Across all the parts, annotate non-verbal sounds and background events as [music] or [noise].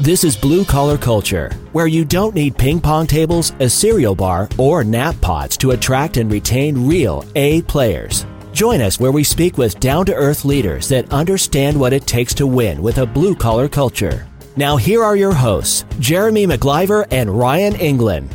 This is Blue Collar Culture, where you don't need ping pong tables, a cereal bar, or nap pods to attract and retain real A players. Join us where we speak with down to earth leaders that understand what it takes to win with a blue collar culture. Now, here are your hosts, Jeremy McLiver and Ryan Englin.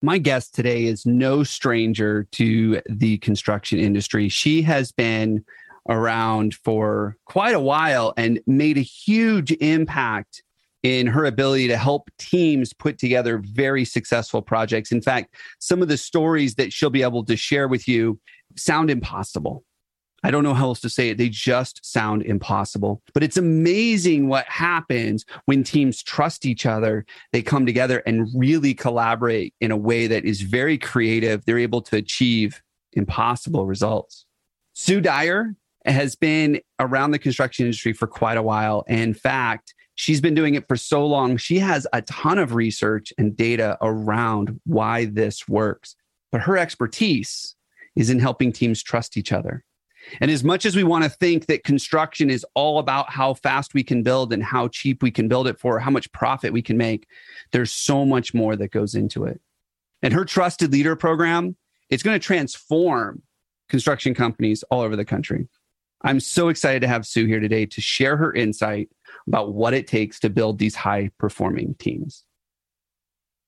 My guest today is no stranger to the construction industry. She has been around for quite a while and made a huge impact in her ability to help teams put together very successful projects. In fact, some of the stories that she'll be able to share with you sound impossible. I don't know how else to say it. They just sound impossible. But it's amazing what happens when teams trust each other. They come together and really collaborate in a way that is very creative. They're able to achieve impossible results. Sue Dyer has been around the construction industry for quite a while. In fact, she's been doing it for so long. She has a ton of research and data around why this works. But her expertise is in helping teams trust each other. And as much as we want to think that construction is all about how fast we can build and how cheap we can build it for, how much profit we can make, there's so much more that goes into it. And her trusted leader program, it's going to transform construction companies all over the country. I'm so excited to have Sue here today to share her insight about what it takes to build these high performing teams.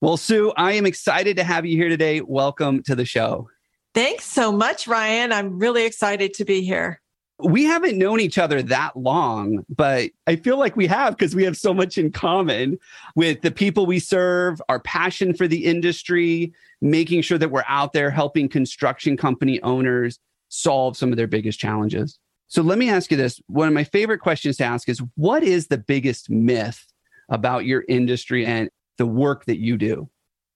Well, Sue, I am excited to have you here today. Welcome to the show. Thanks so much, Ryan. I'm really excited to be here. We haven't known each other that long, but I feel like we have because we have so much in common with the people we serve, our passion for the industry, making sure that we're out there helping construction company owners solve some of their biggest challenges. So let me ask you this. One of my favorite questions to ask is what is the biggest myth about your industry and the work that you do?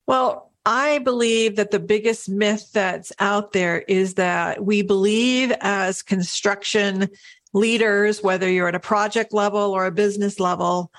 Well, I believe that the biggest myth that's out there is that we believe as construction leaders, whether you're at a project level or a business level,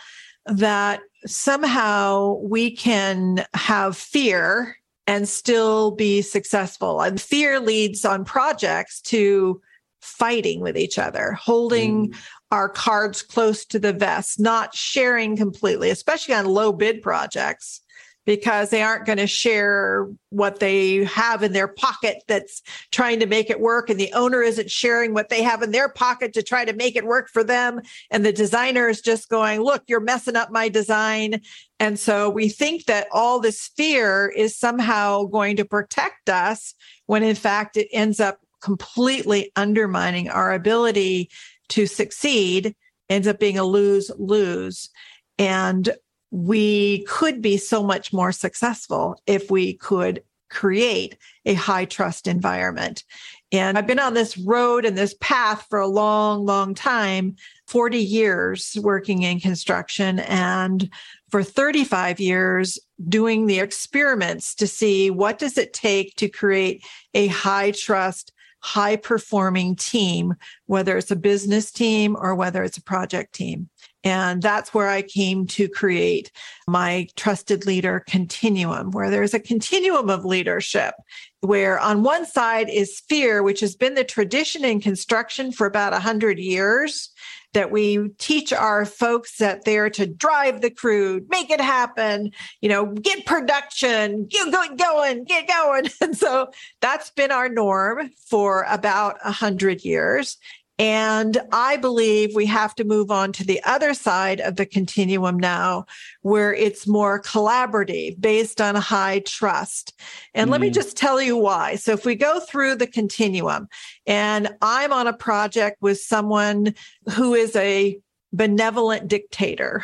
that somehow we can have fear and still be successful. And fear leads on projects to fighting with each other, holding mm. our cards close to the vest, not sharing completely, especially on low bid projects, because they aren't going to share what they have in their pocket that's trying to make it work. And the owner isn't sharing what they have in their pocket to try to make it work for them. And the designer is just going, look, you're messing up my design. And so we think that all this fear is somehow going to protect us when in fact it ends up completely undermining our ability to succeed ends up being a lose lose. And we could be so much more successful if we could create a high trust environment. And I've been on this road and this path for a long, long time 40 years working in construction and for 35 years doing the experiments to see what does it take to create a high trust high performing team, whether it's a business team or whether it's a project team. And that's where I came to create my trusted leader continuum, where there's a continuum of leadership, where on one side is fear, which has been the tradition in construction for about 100 years that we teach our folks that they're to drive the crew, make it happen, you know, get production, get going, get going. [laughs] And so that's been our norm for about a hundred years. And I believe we have to move on to the other side of the continuum now, where it's more collaborative based on high trust. And mm. let me mm. just tell you why. So if we go through the continuum and I'm on a project with someone who is a benevolent dictator,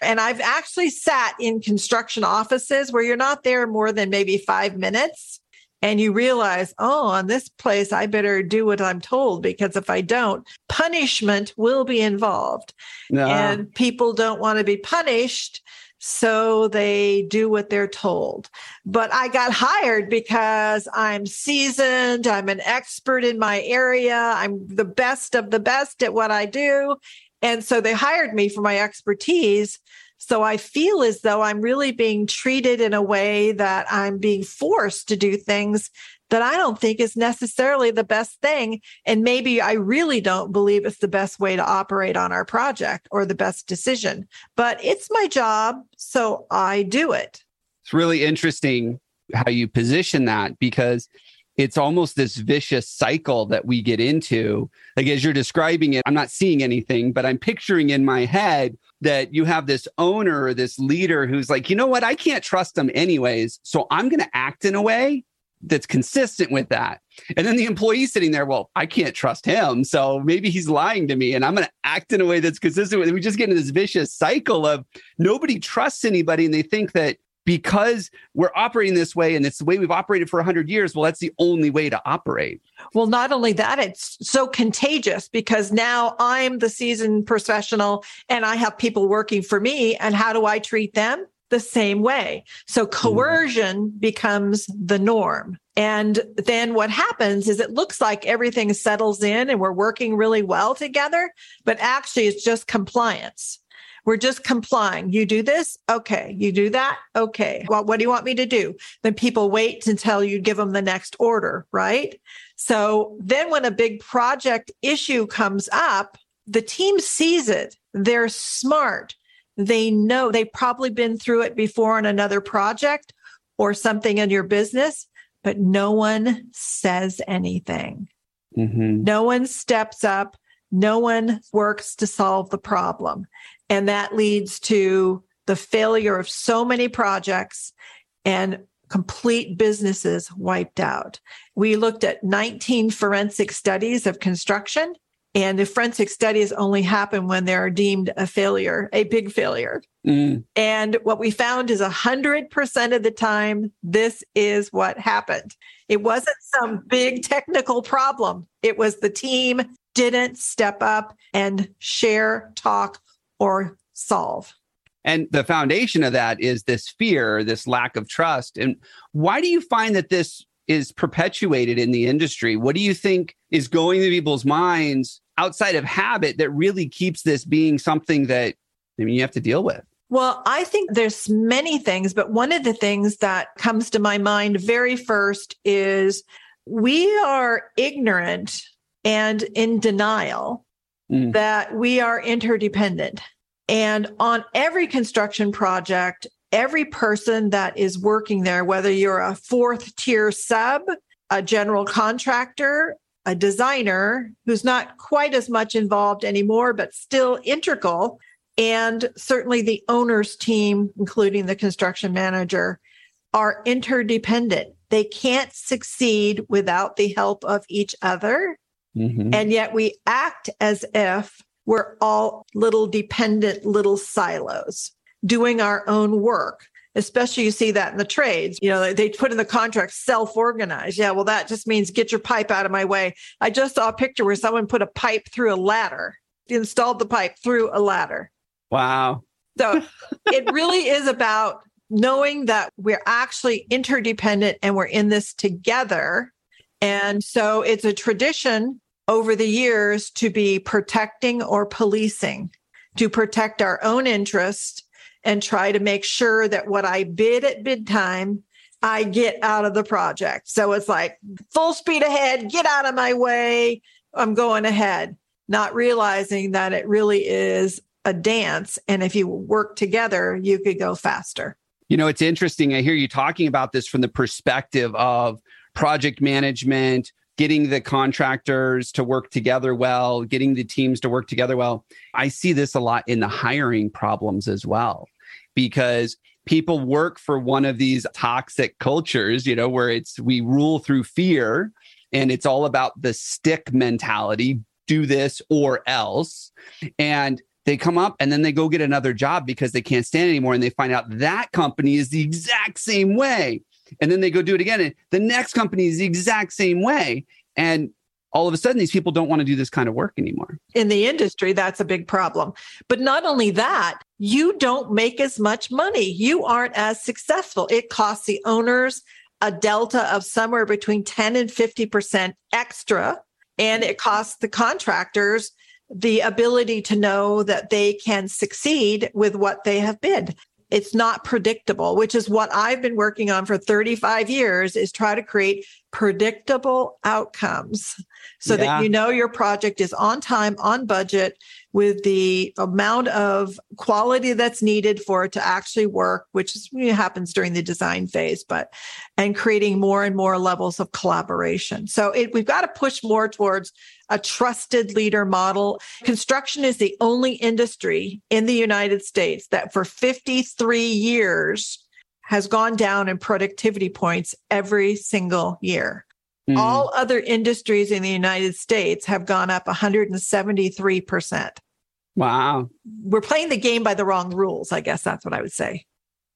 and I've actually sat in construction offices where you're not there more than maybe five minutes and you realize, oh, on this place, I better do what I'm told because if I don't, punishment will be involved. And people don't want to be punished. So they do what they're told. But I got hired because I'm seasoned. I'm an expert in my area. I'm the best of the best at what I do. And so they hired me for my expertise. So I feel as though I'm really being treated in a way that I'm being forced to do things that I don't think is necessarily the best thing. And maybe I really don't believe it's the best way to operate on our project or the best decision, but it's my job. So I do it. It's really interesting how you position that because it's almost this vicious cycle that we get into. Like as you're describing it, I'm not seeing anything, but I'm picturing in my head that you have this owner or this leader who's like, you know what, I can't trust them anyways. So I'm going to act in a way that's consistent with that. And then the employee sitting there, well, I can't trust him. So maybe he's lying to me and I'm going to act in a way that's consistent with it. We just get into this vicious cycle of nobody trusts anybody and they think that because we're operating this way and it's the way we've operated for 100 years well that's the only way to operate. Well not only that it's so contagious because now i'm the seasoned professional and i have people working for me. And how do i treat them? The same way. So mm-hmm. coercion mm. becomes the norm. And then what happens is it looks like everything settles in and we're working really well together but actually it's just compliance we're just complying. You do this. Okay. You do that. Okay. Well, what do you want me to do? Then people wait until you give them the next order, right? So then when a big project issue comes up, the team sees it. They're smart. They know they've probably been through it before on another project or something in your business, but no one says anything. Mm-hmm. No one steps up. No one works to solve the problem. And that leads to the failure of so many projects and complete businesses wiped out. We looked at 19 forensic studies of construction, and the forensic studies only happen when they're deemed a failure, a big failure. Mm. And what we found is 100% of the time, this is what happened. It wasn't some big technical problem, it was the team didn't step up and share, talk, or solve. And the foundation of that is this fear, this lack of trust. And why do you find that this is perpetuated in the industry? What do you think is going through people's minds outside of habit that really keeps this being something that I mean you have to deal with? Well, I think there's many things, but one of the things that comes to my mind very first is we are ignorant and in denial mm. that we are interdependent. And on every construction project, every person that is working there, whether you're a fourth tier sub, a general contractor, a designer who's not quite as much involved anymore, but still integral, and certainly the owner's team, including the construction manager, are interdependent. They can't succeed without the help of each other. Mm-hmm. And yet we act as if we're all little dependent little silos doing our own work. Especially you see that in the trades. You know, they put in the contract self organized. Yeah, well, that just means get your pipe out of my way. I just saw a picture where someone put a pipe through a ladder, installed the pipe through a ladder. Wow. So [laughs] it really is about knowing that we're actually interdependent and we're in this together. And so it's a tradition over the years to be protecting or policing, to protect our own interest and try to make sure that what I bid at bid time, I get out of the project. So it's like full speed ahead, get out of my way. I'm going ahead, not realizing that it really is a dance. And if you work together, you could go faster. You know, it's interesting. I hear you talking about this from the perspective of project management, getting the contractors to work together well, getting the teams to work together well. I see this a lot in the hiring problems as well, because people work for one of these toxic cultures, you know, where it's we rule through fear and it's all about the stick mentality do this or else. And they come up and then they go get another job because they can't stand anymore and they find out that company is the exact same way and then they go do it again and the next company is the exact same way. And all of a sudden these people don't want to do this kind of work anymore. In the industry that's a big problem. But not only that you don't make as much money. You aren't as successful. It costs the owners a delta of somewhere between 10 and 50% extra and it costs the contractors the ability to know that they can succeed with what they have bid it's not predictable, which is what I've been working on for 35 years is try to create predictable outcomes so yeah. that you know your project is on time, on budget, with the amount of quality that's needed for it to actually work, which is, happens during the design phase, but and creating more and more levels of collaboration. So it, we've got to push more towards a trusted leader model. Construction is the only industry in the United States that for 53 years has gone down in productivity points every single year. Mm. All other industries in the United States have gone up 173%. Wow. We're playing the game by the wrong rules. I guess that's what I would say.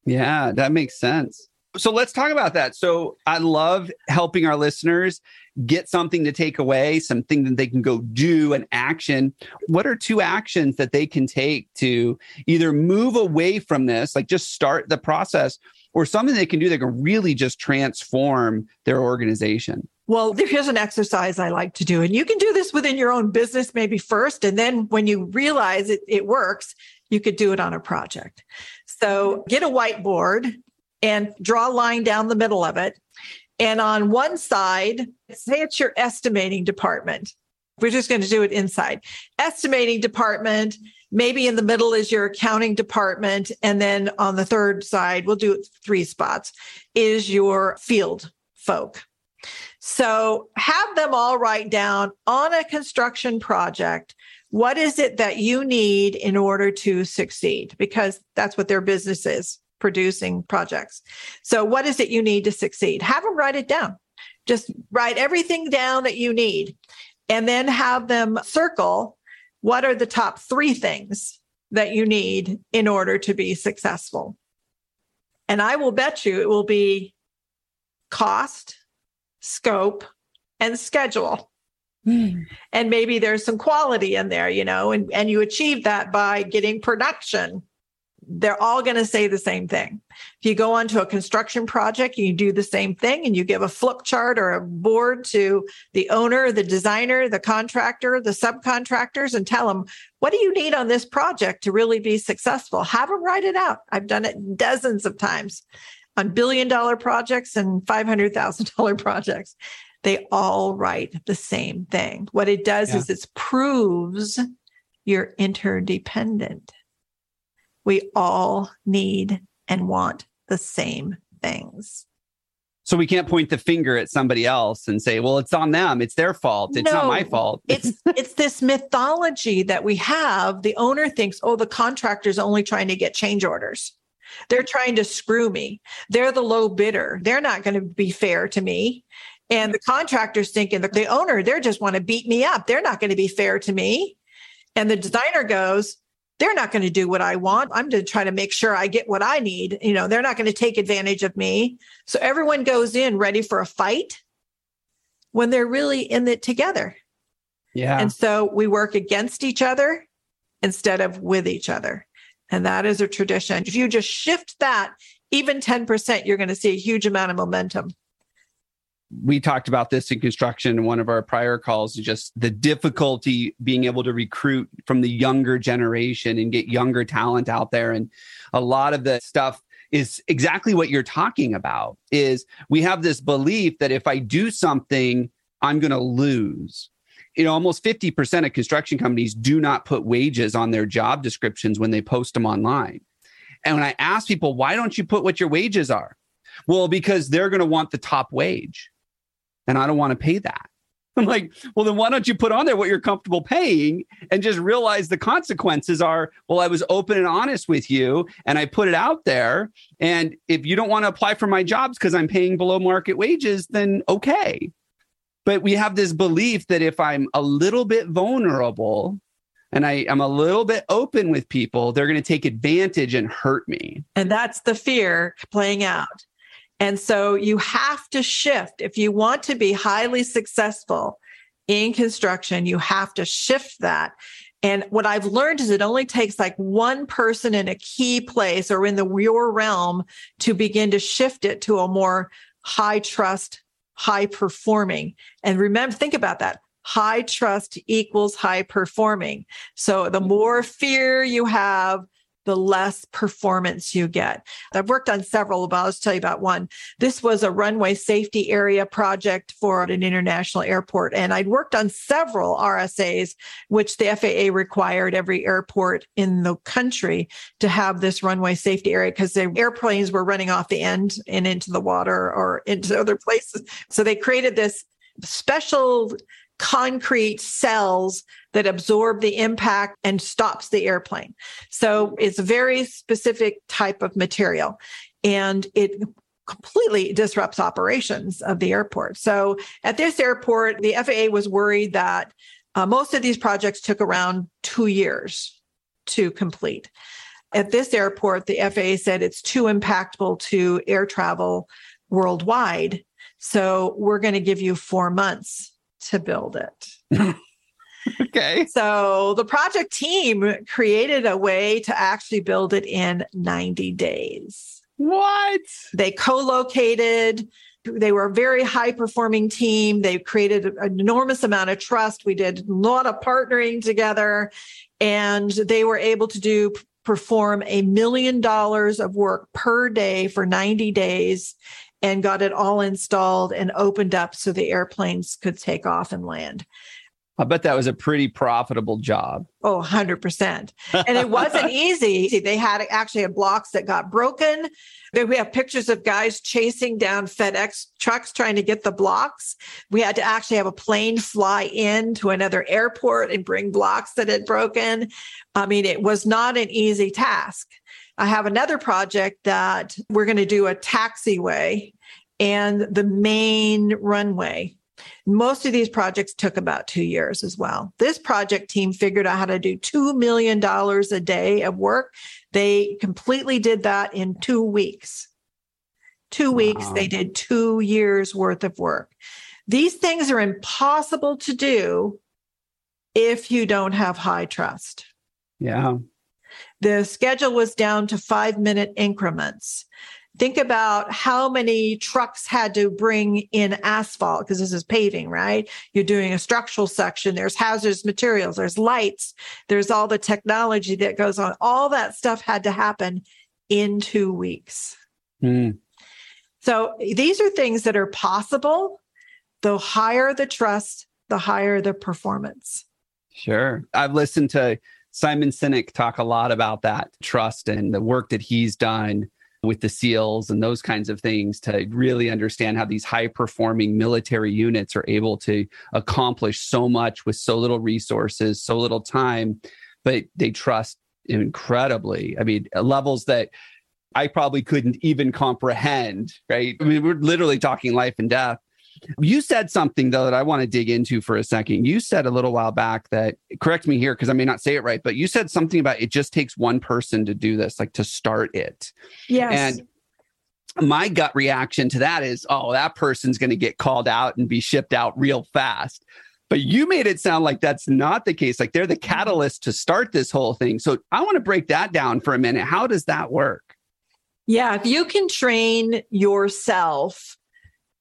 Yeah, that makes sense. So let's talk about that. So I love helping our listeners get something to take away, something that they can go do, an action. What are two actions that they can take to either move away from this, like just start the process, or something they can do that can really just transform their organization? Well, here's an exercise I like to do. And you can do this within your own business, maybe first. And then when you realize it, it works, you could do it on a project. So get a whiteboard and draw a line down the middle of it. And on one side, say it's your estimating department. We're just going to do it inside. Estimating department, maybe in the middle is your accounting department. And then on the third side, we'll do three spots, is your field folk. So have them all write down on a construction project what is it that you need in order to succeed? Because that's what their business is producing projects. So, what is it you need to succeed? Have them write it down. Just write everything down that you need and then have them circle what are the top three things that you need in order to be successful. And I will bet you it will be cost, scope, and schedule. Mm. And maybe there's some quality in there, you know, and, and you achieve that by getting production. They're all going to say the same thing. If you go onto a construction project, you do the same thing and you give a flip chart or a board to the owner, the designer, the contractor, the subcontractors, and tell them, what do you need on this project to really be successful? Have them write it out. I've done it dozens of times on billion dollar projects and $500,000 [laughs] projects. They all write the same thing. What it does yeah. is it proves you're interdependent. We all need and want the same things. So we can't point the finger at somebody else and say, "Well, it's on them. It's their fault. It's no, not my fault." [laughs] it's it's this mythology that we have. The owner thinks, "Oh, the contractor's only trying to get change orders." They're trying to screw me. They're the low bidder. They're not going to be fair to me. And the contractor's thinking the, the owner, they're just want to beat me up. They're not going to be fair to me. And the designer goes, they're not going to do what I want. I'm going to try to make sure I get what I need. You know, they're not going to take advantage of me. So everyone goes in ready for a fight when they're really in it together. Yeah. And so we work against each other instead of with each other. And that is a tradition. If you just shift that even 10%, you're going to see a huge amount of momentum. We talked about this in construction in one of our prior calls, just the difficulty being able to recruit from the younger generation and get younger talent out there. And a lot of the stuff is exactly what you're talking about is we have this belief that if I do something, I'm going to lose you know, almost 50% of construction companies do not put wages on their job descriptions when they post them online. And when I ask people, why don't you put what your wages are? Well, because they're going to want the top wage. And I don't want to pay that. [laughs] I'm like, well, then why don't you put on there what you're comfortable paying and just realize the consequences are, well, I was open and honest with you and I put it out there. And if you don't want to apply for my jobs because I'm paying below market wages, then okay. But we have this belief that if I'm a little bit vulnerable and I am a little bit open with people, they're going to take advantage and hurt me. And that's the fear playing out. And so you have to shift. If you want to be highly successful in construction, you have to shift that. And what I've learned is it only takes like one person in a key place or in the your realm to begin to shift it to a more high trust high performing. And remember, think about that. High trust equals high performing. So the more fear you have, the less performance you get. I've worked on several, but I'll just tell you about one. This was a runway safety area project for an international airport. And I'd worked on several RSAs, which the FAA required every airport in the country to have this runway safety area because the airplanes were running off the end and into the water or into other places. So they created this special concrete cells that absorb the impact and stops the airplane. So it's a very specific type of material and it completely disrupts operations of the airport. So at this airport, the FAA was worried that uh, most of these projects took around two years to complete. At this airport, the FAA said it's too impactful to air travel worldwide. So we're going to give you four months to build it. [laughs] okay. So the project team created a way to actually build it in 90 days. What? They co located. They were a very high performing team. They created an enormous amount of trust. We did a lot of partnering together, and they were able to do perform a million dollars of work per day for 90 days and got it all installed and opened up so the airplanes could take off and land. I bet that was a pretty profitable job. Oh, 100%. And it wasn't [laughs] easy. They had actually had blocks that got broken. We have pictures of guys chasing down FedEx trucks trying to get the blocks. We had to actually have a plane fly in to another airport and bring blocks that had broken. I mean, it was not an easy task. I have another project that we're going to do a taxiway and the main runway. Most of these projects took about two years as well. This project team figured out how to do $2 million a day of work. They completely did that in two weeks. Two wow. weeks, they did two years worth of work. These things are impossible to do if you don't have high trust. Yeah. The schedule was down to five minute increments. Think about how many trucks had to bring in asphalt because this is paving, right? You're doing a structural section. There's hazardous materials, there's lights, there's all the technology that goes on. All that stuff had to happen in two weeks. Mm. So these are things that are possible. The higher the trust, the higher the performance. Sure. I've listened to Simon Sinek talk a lot about that trust and the work that he's done with the SEALs and those kinds of things to really understand how these high performing military units are able to accomplish so much with so little resources, so little time, but they trust incredibly. I mean, levels that I probably couldn't even comprehend, right? I mean, we're literally talking life and death. You said something though that I want to dig into for a second. You said a little while back that correct me here because I may not say it right, but you said something about it just takes one person to do this, like to start it. Yes. And my gut reaction to that is, oh, that person's going to get called out and be shipped out real fast. But you made it sound like that's not the case. Like they're the mm-hmm. catalyst to start this whole thing. So I want to break that down for a minute. How does that work? Yeah, if you can train yourself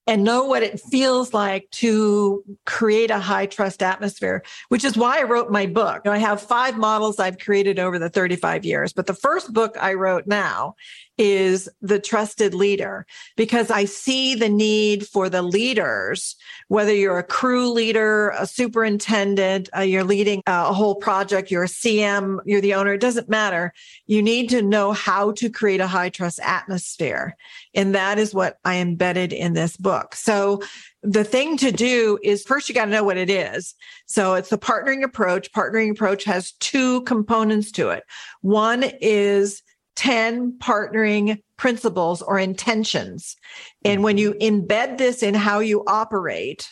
and know what it feels like to create a high trust atmosphere, which is why I wrote my book. I have five models I've created over the 35 years, but the first book I wrote now is The Trusted Leader because I see the need for the leaders, whether you're a crew leader, a superintendent, uh, you're leading a whole project, you're a CM, you're the owner, it doesn't matter. You need to know how to create a high trust atmosphere. And that is what I embedded in this book. So the thing to do is first you got to know what it is. So it's the partnering approach. Partnering approach has two components to it. One is 10 partnering principles or intentions. And when you embed this in how you operate,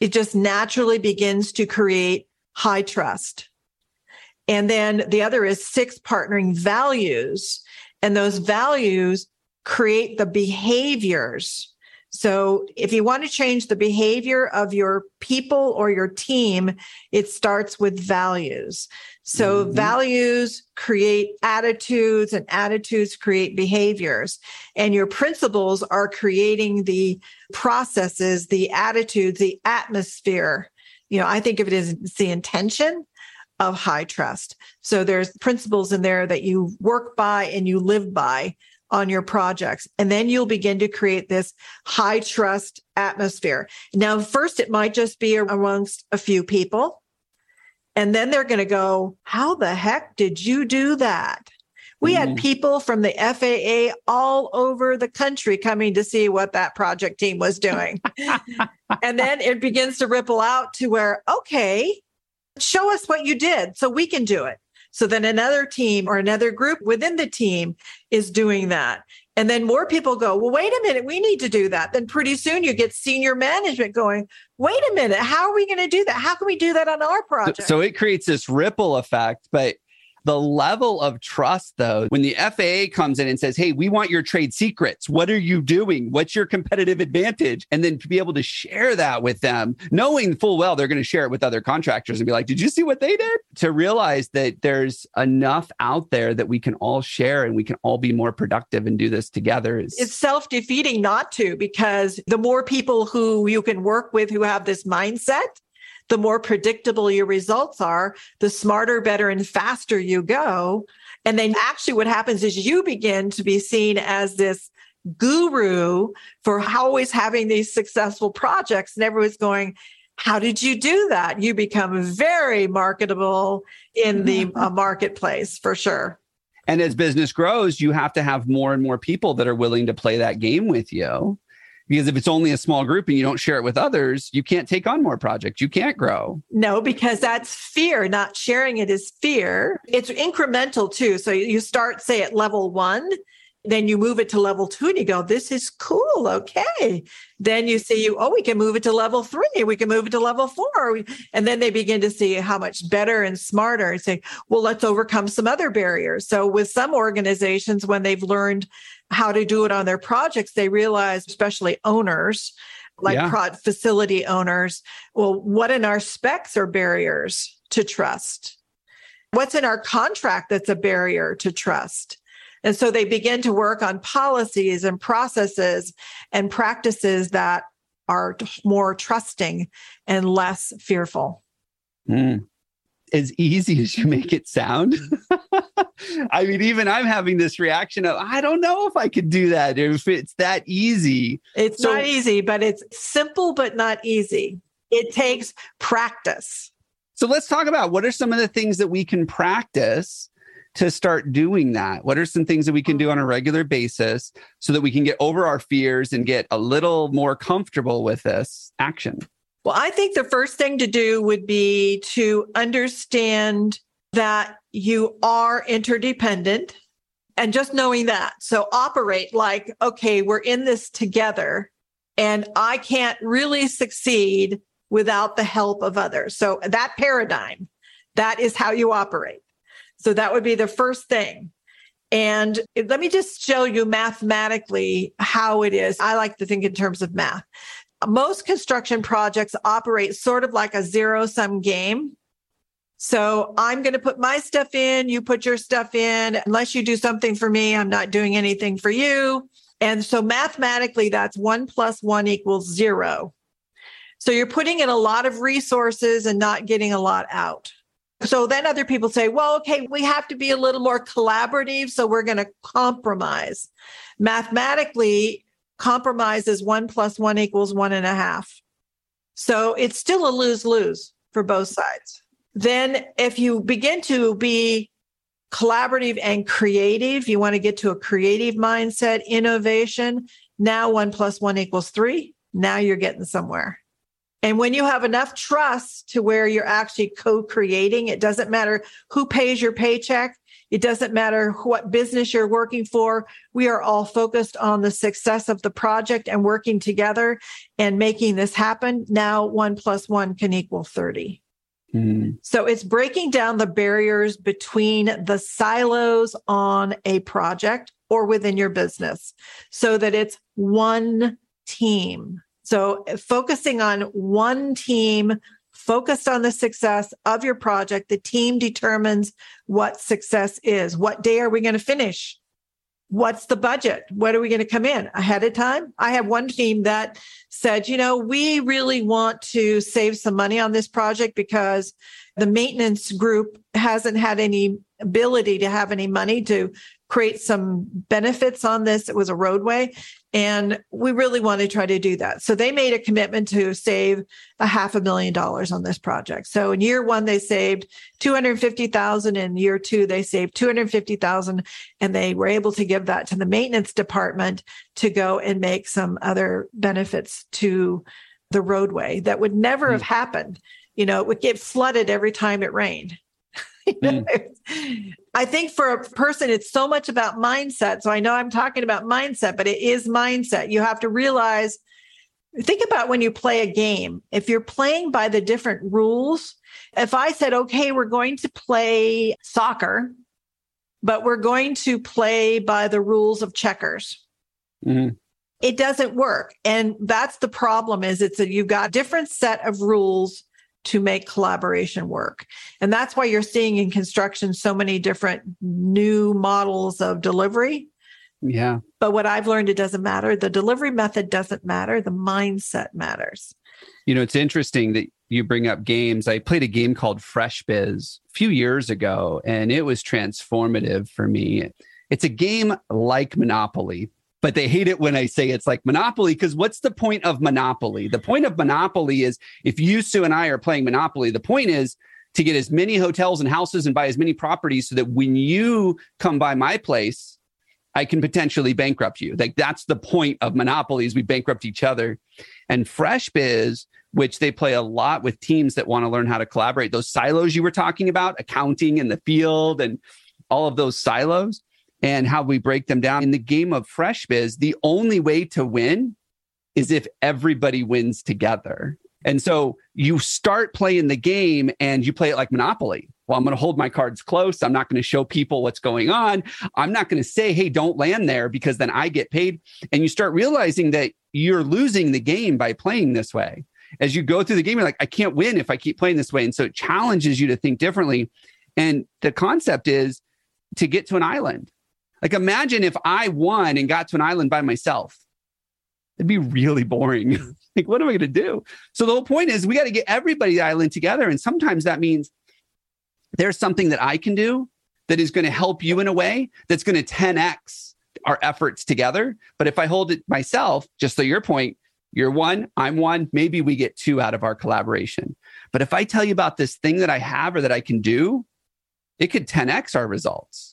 it just naturally begins to create high trust. And then the other is six partnering values. And those values create the behaviors. So if you want to change the behavior of your people or your team, it starts with values. So mm-hmm. values create attitudes and attitudes create behaviors. And your principles are creating the processes, the attitudes, the atmosphere. You know, I think of it as the intention of high trust. So there's principles in there that you work by and you live by on your projects. And then you'll begin to create this high trust atmosphere. Now, first, it might just be amongst a few people. And then they're going to go, How the heck did you do that? We had mm-hmm. people from the FAA all over the country coming to see what that project team was doing. [laughs] and then it begins to ripple out to where, okay, show us what you did so we can do it. So then another team or another group within the team is doing that. And then more people go, well, wait a minute, we need to do that. Then pretty soon you get senior management going, wait a minute, how are we going to do that? How can we do that on our project? So, so it creates this ripple effect. But the level of trust, though, when the FAA comes in and says, Hey, we want your trade secrets. What are you doing? What's your competitive advantage? And then to be able to share that with them, knowing full well they're going to share it with other contractors and be like, Did you see what they did? To realize that there's enough out there that we can all share and we can all be more productive and do this together. Is- it's self defeating not to, because the more people who you can work with who have this mindset, the more predictable your results are, the smarter, better, and faster you go. And then actually what happens is you begin to be seen as this guru for always having these successful projects. And everyone's going, how did you do that? You become very marketable in the uh, marketplace for sure. And as business grows, you have to have more and more people that are willing to play that game with you because if it's only a small group and you don't share it with others, you can't take on more projects. You can't grow. No, because that's fear. Not sharing it is fear. It's incremental too. So you start, say, at level one, then you move it to level two and you go, this is cool. Okay. Then you see you, oh, we can move it to level three. We can move it to level four. And then they begin to see how much better and smarter and say, well, let's overcome some other barriers. So with some organizations, when they've learned how to do it on their projects, they realize, especially owners, like yeah. prod facility owners, well, what in our specs are barriers to trust? What's in our contract that's a barrier to trust? And so they begin to work on policies and processes and practices that are more trusting and less fearful. Mm as easy as you make it sound. [laughs] I mean, even I'm having this reaction of, I don't know if I could do that if it's that easy. It's so, not easy, but it's simple, but not easy. It takes practice. So let's talk about what are some of the things that we can practice to start doing that? What are some things that we can do on a regular basis so that we can get over our fears and get a little more comfortable with this action? Well, I think the first thing to do would be to understand that you are interdependent and just knowing that. So operate like, okay, we're in this together and I can't really succeed without the help of others. So that paradigm, that is how you operate. So that would be the first thing. And let me just show you mathematically how it is. I like to think in terms of math most construction projects operate sort of like a zero sum game. So I'm going to put my stuff in, you put your stuff in. Unless you do something for me, I'm not doing anything for you. And so mathematically, that's one plus one equals zero. So you're putting in a lot of resources and not getting a lot out. So then other people say, well, okay, we have to be a little more collaborative. So we're going to compromise. Mathematically, compromise is one plus one equals one and a half. So it's still a lose lose for both sides. Then, if you begin to be collaborative and creative, you want to get to a creative mindset, innovation. Now, one plus one equals three. Now you're getting somewhere. And when you have enough trust to where you're actually co creating, it doesn't matter who pays your paycheck. It doesn't matter what business you're working for. We are all focused on the success of the project and working together and making this happen. Now, one plus one can equal 30. Mm-hmm. So it's breaking down the barriers between the silos on a project or within your business so that it's one team. So focusing on one team focused on the success of your project. The team determines what success is. What day are we going to finish? What's the budget? What are we going to come in ahead of time? I have one team that said, you know, we really want to save some money on this project because the maintenance group hasn't had any ability to have any money to create some benefits on this. It was a roadway. And we really want to try to do that. So they made a commitment to save a half a million dollars on this project. So in year one, they saved 250,000. In year two, they saved 250,000 and they were able to give that to the maintenance department to go and make some other benefits to the roadway that would never mm. have happened. You know, it would get flooded every time it rained. [laughs] mm. I think for a person, it's so much about mindset. So I know I'm talking about mindset, but it is mindset. You have to realize, think about when you play a game. If you're playing by the different rules, if I said, okay, we're going to play soccer, but we're going to play by the rules of checkers. Mm-hmm. It doesn't work. And that's the problem is it's that you've got different set of rules to make collaboration work. And that's why you're seeing in construction so many different new models of delivery. Yeah. But what I've learned, it doesn't matter. The delivery method doesn't matter. The mindset matters. You know, it's interesting that you bring up games. I played a game called Fresh Biz a few years ago, and it was transformative for me. It's a game like Monopoly, but they hate it when I say it's like Monopoly because what's the point of Monopoly? The point of Monopoly is if you, Sue, and I are playing Monopoly, the point is to get as many hotels and houses and buy as many properties so that when you come by my place, I can potentially bankrupt you. Like that's the point of Monopoly is we bankrupt each other. And Fresh Biz, which they play a lot with teams that want to learn how to collaborate, those silos you were talking about, accounting in the field and all of those silos and how we break them down. In the game of Fresh Biz, the only way to win is if everybody wins together. And so you start playing the game and you play it like Monopoly. Well, I'm going to hold my cards close. I'm not going to show people what's going on. I'm not going to say, hey, don't land there because then I get paid. And you start realizing that you're losing the game by playing this way. As you go through the game, you're like, I can't win if I keep playing this way. And so it challenges you to think differently. And the concept is to get to an island like imagine if I won and got to an island by myself. It'd be really boring. Hmm. [laughs] like, what am I going to do? So the whole point is we got to get everybody the island together. And sometimes that means there's something that I can do that is going to help you in a way that's going to 10x our efforts together. But if I hold it myself, just so your point, you're one, I'm one, maybe we get two out of our collaboration. But if I tell you about this thing that I have or that I can do, it could 10x our results.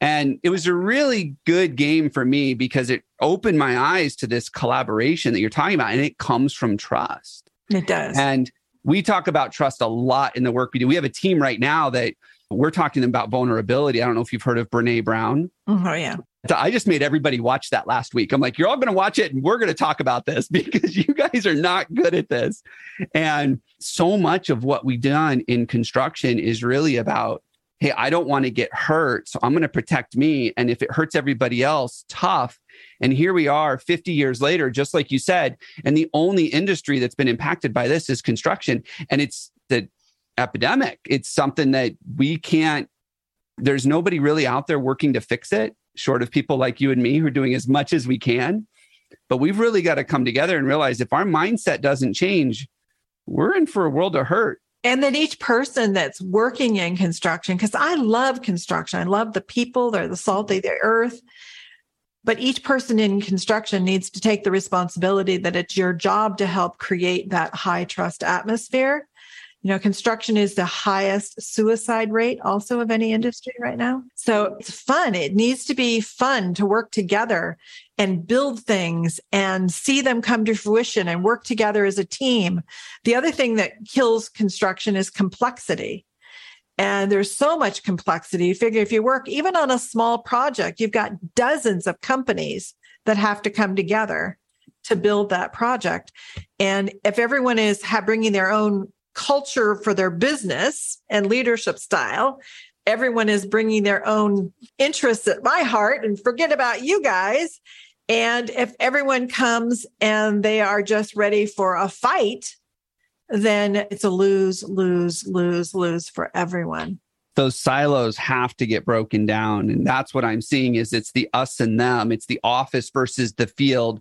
And it was a really good game for me because it opened my eyes to this collaboration that you're talking about. And it comes from trust. It does. And we talk about trust a lot in the work we do. We have a team right now that we're talking about vulnerability. I don't know if you've heard of Brene Brown. Mm-hmm. Oh, yeah. I just made everybody watch that last week. I'm like, you're all going to watch it and we're going to talk about this [laughs] because you guys are not good at this. And so much of what we've done in construction is really about hey, I don't want to get hurt. So I'm going to protect me. And if it hurts everybody else, tough. And here we are 50 years later, just like you said. And the only industry that's been impacted by this is construction. And it's the epidemic. It's something that we can't, there's nobody really out there working to fix it, short of people like you and me who are doing as much as we can. But we've really got to come together and realize if our mindset doesn't change, we're in for a world of hurt and then each person that's working in construction because i love construction. I love the people they're the salt of the earth. But each person in construction needs to take the responsibility that it's your job to help create that high trust atmosphere you know, construction is the highest suicide rate also of any industry right now. So it's fun. It needs to be fun to work together and build things and see them come to fruition and work together as a team. The other thing that kills construction is complexity. And there's so much complexity. You figure if you work even on a small project, you've got dozens of companies that have to come together to build that project. And if everyone is bringing their own culture for their business and leadership style. Everyone is bringing their own interests at my heart and forget about you guys. And if everyone comes and they are just ready for a fight, then it's a lose, lose, lose, lose for everyone. those silos have to get broken down and that's what i'm seeing is it's the us and them it's the office versus the field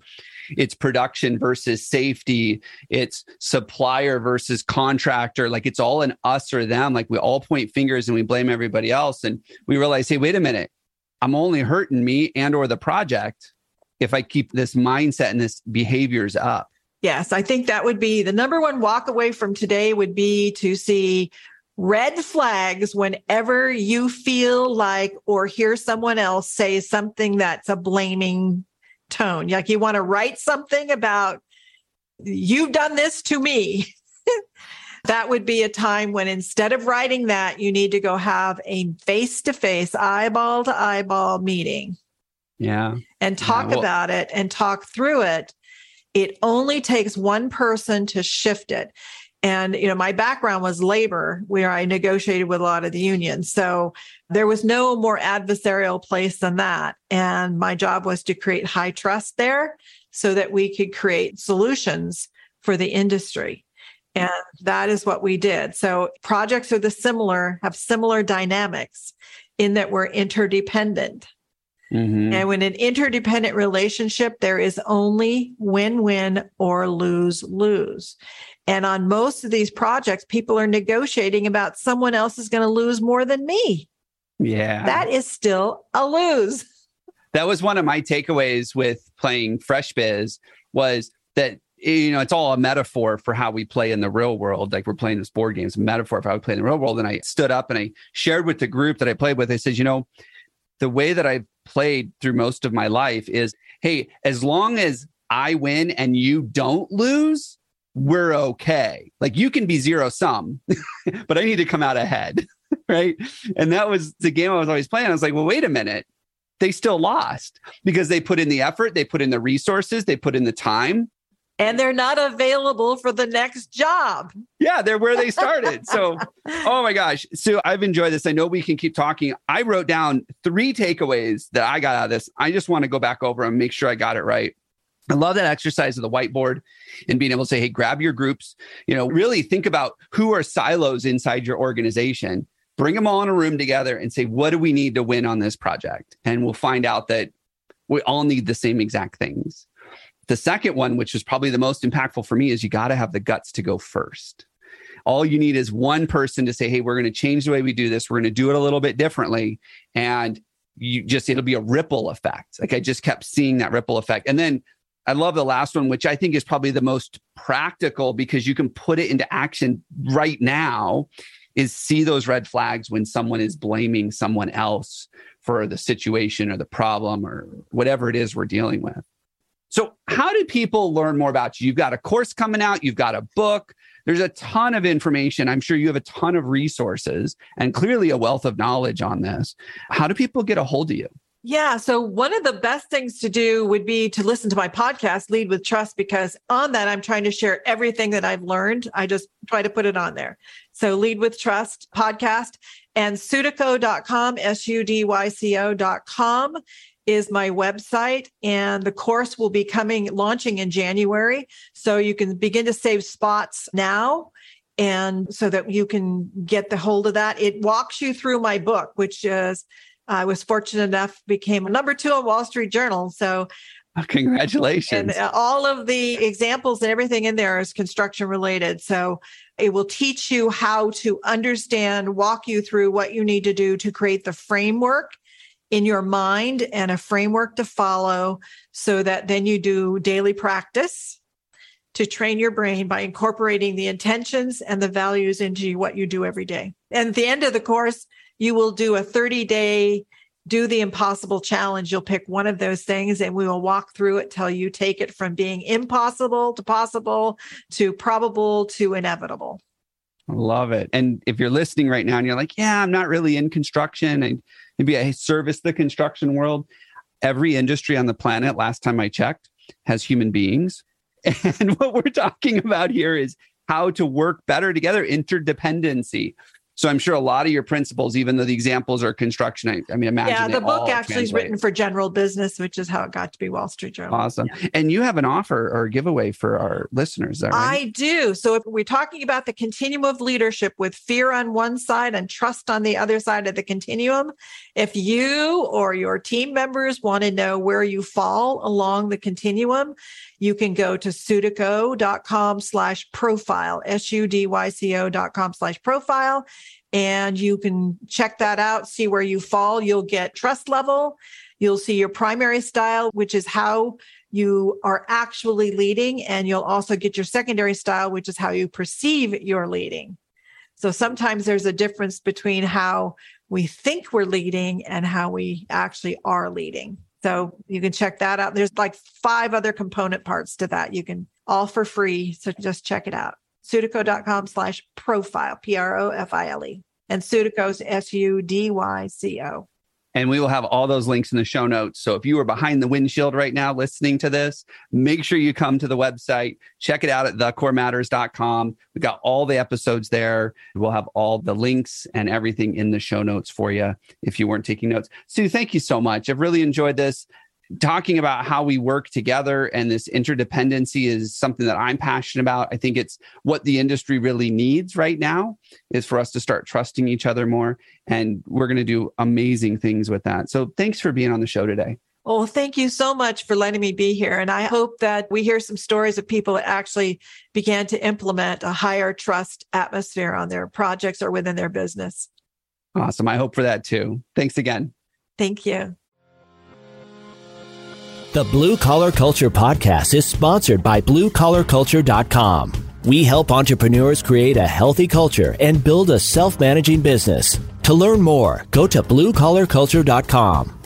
it's production versus safety it's supplier versus contractor like it's all an us or them like we all point fingers and we blame everybody else and we realize hey wait a minute i'm only hurting me and or the project if i keep this mindset and this behaviors up. Yes i think that would be the number one walk away from today would be to see red flags whenever you feel like or hear someone else say something that's a blaming tone. Like you want to write something about, you've done this to me. [laughs] that would be a time when instead of writing that, you need to go have a face to face, eyeball to eyeball meeting. Yeah. And talk yeah, well, about it and talk through it. It only takes one person to shift it. And, you know, my background was labor, where I negotiated with a lot of the unions. So there was no more adversarial place than that. And my job was to create high trust there so that we could create solutions for the industry. And that is what we did. So projects are the similar, have similar dynamics in that we're interdependent. Mm-hmm. And when an interdependent relationship, there is only win win or lose lose. And on most of these projects, people are negotiating about someone else is going to lose more than me. Yeah. That is still a lose. That was one of my takeaways with playing Fresh Biz was that you know, it's all a metaphor for how we play in the real world. Like we're playing this board game, it's a metaphor for how we play in the real world. And I stood up and I shared with the group that I played with, I said, you know, the way that I've played through most of my life is, hey, as long as I win and you don't lose, we're okay. Like you can be zero sum, [laughs] but I need to come out ahead. [laughs] right. And that was the game I was always playing. I was like, well, wait a minute. They still lost because they put in the effort, they put in the resources, they put in the time. And they're not available for the next job. Yeah, they're where they started. [laughs] So, oh my gosh. So I've enjoyed this. I know we can keep talking. I wrote down three takeaways that I got out of this. I just want to go back over and make sure I got it right. I love that exercise of the whiteboard and being able to say, hey, grab your groups, you know, really think about who are silos inside your organization, bring them all in a room together and say, what do we need to win on this project? And we'll find out that we all need the same exact things. The second one, which is probably the most impactful for me, is you got to have the guts to go first. All you need is one person to say, hey, we're going to change the way we do this. We're going to do it a little bit differently. And you just, it'll be a ripple effect. Like I just kept seeing that ripple effect. And then I love the last one, which I think is probably the most practical because you can put it into action right now. Is see those red flags when someone is blaming someone else for the situation or the problem or whatever it is we're dealing with. So, how do people learn more about you? You've got a course coming out, you've got a book, there's a ton of information. I'm sure you have a ton of resources and clearly a wealth of knowledge on this. How do people get a hold of you? Yeah. So, one of the best things to do would be to listen to my podcast, Lead with Trust, because on that, I'm trying to share everything that I've learned. I just try to put it on there. So, Lead with Trust podcast and sudyco.com, S U D Y C O.com is my website and the course will be coming launching in January so you can begin to save spots now and so that you can get the hold of that it walks you through my book which is I was fortunate enough became a number two on Wall Street Journal. So oh, congratulations. And uh, all of the examples and everything in there is construction related. So it will teach you how to understand, walk you through what you need to do to create the framework in your mind and a framework to follow so that then you do daily practice to train your brain by incorporating the intentions and the values into what you do every day. And at the end of the course, you will do a 30 day do the impossible challenge. You'll pick one of those things and we will walk through it till you take it from being impossible to possible to probable to inevitable. Love it. And if you're listening right now and you're like, yeah, I'm not really in construction and maybe I service the construction world, every industry on the planet, last time I checked, has human beings. [laughs] And what we're talking about here is how to work better together, interdependency So I'm sure a lot of your principles, even though the examples are construction, I, I mean, imagine. Yeah, the book actually translate. is written for general business, which is how it got to be Wall Street Journal. Awesome. Yeah. And you have an offer or giveaway for our listeners. Right? I do. So if we're talking about the continuum of leadership with fear on one side and trust on the other side of the continuum, if you or your team members want to know where you fall along the continuum, you can go to sudyco.com slash profile, S-U-D-Y-C-O dot com slash profile. And you can check that out, see where you fall. You'll get trust level. You'll see your primary style, which is how you are actually leading. And you'll also get your secondary style, which is how you perceive your leading. So sometimes there's a difference between how we think we're leading and how we actually are leading. So you can check that out. There's like five other component parts to that. You can all for free. So just check it out. Sudyco.com slash profile, P R O F I L E. And Sudyco's S U D Y C O. And we will have all those links in the show notes. So if you are behind the windshield right now listening to this, make sure you come to the website, check it out at thecorematters.com. We've got all the episodes there. We'll have all the links and everything in the show notes for you if you weren't taking notes. Sue, thank you so much. I've really enjoyed this talking about how we work together and this interdependency is something that I'm passionate about. I think it's what the industry really needs right now is for us to start trusting each other more. And we're going to do amazing things with that. So thanks for being on the show today. Well, thank you so much for letting me be here. And I hope that we hear some stories of people that actually began to implement a higher trust atmosphere on their projects or within their business. Awesome. I hope for that too. Thanks again. Thank you. The Blue Collar Culture podcast is sponsored by BlueCollarCulture.com. We help entrepreneurs create a healthy culture and build a self managing business. To learn more, go to BlueCollarCulture.com.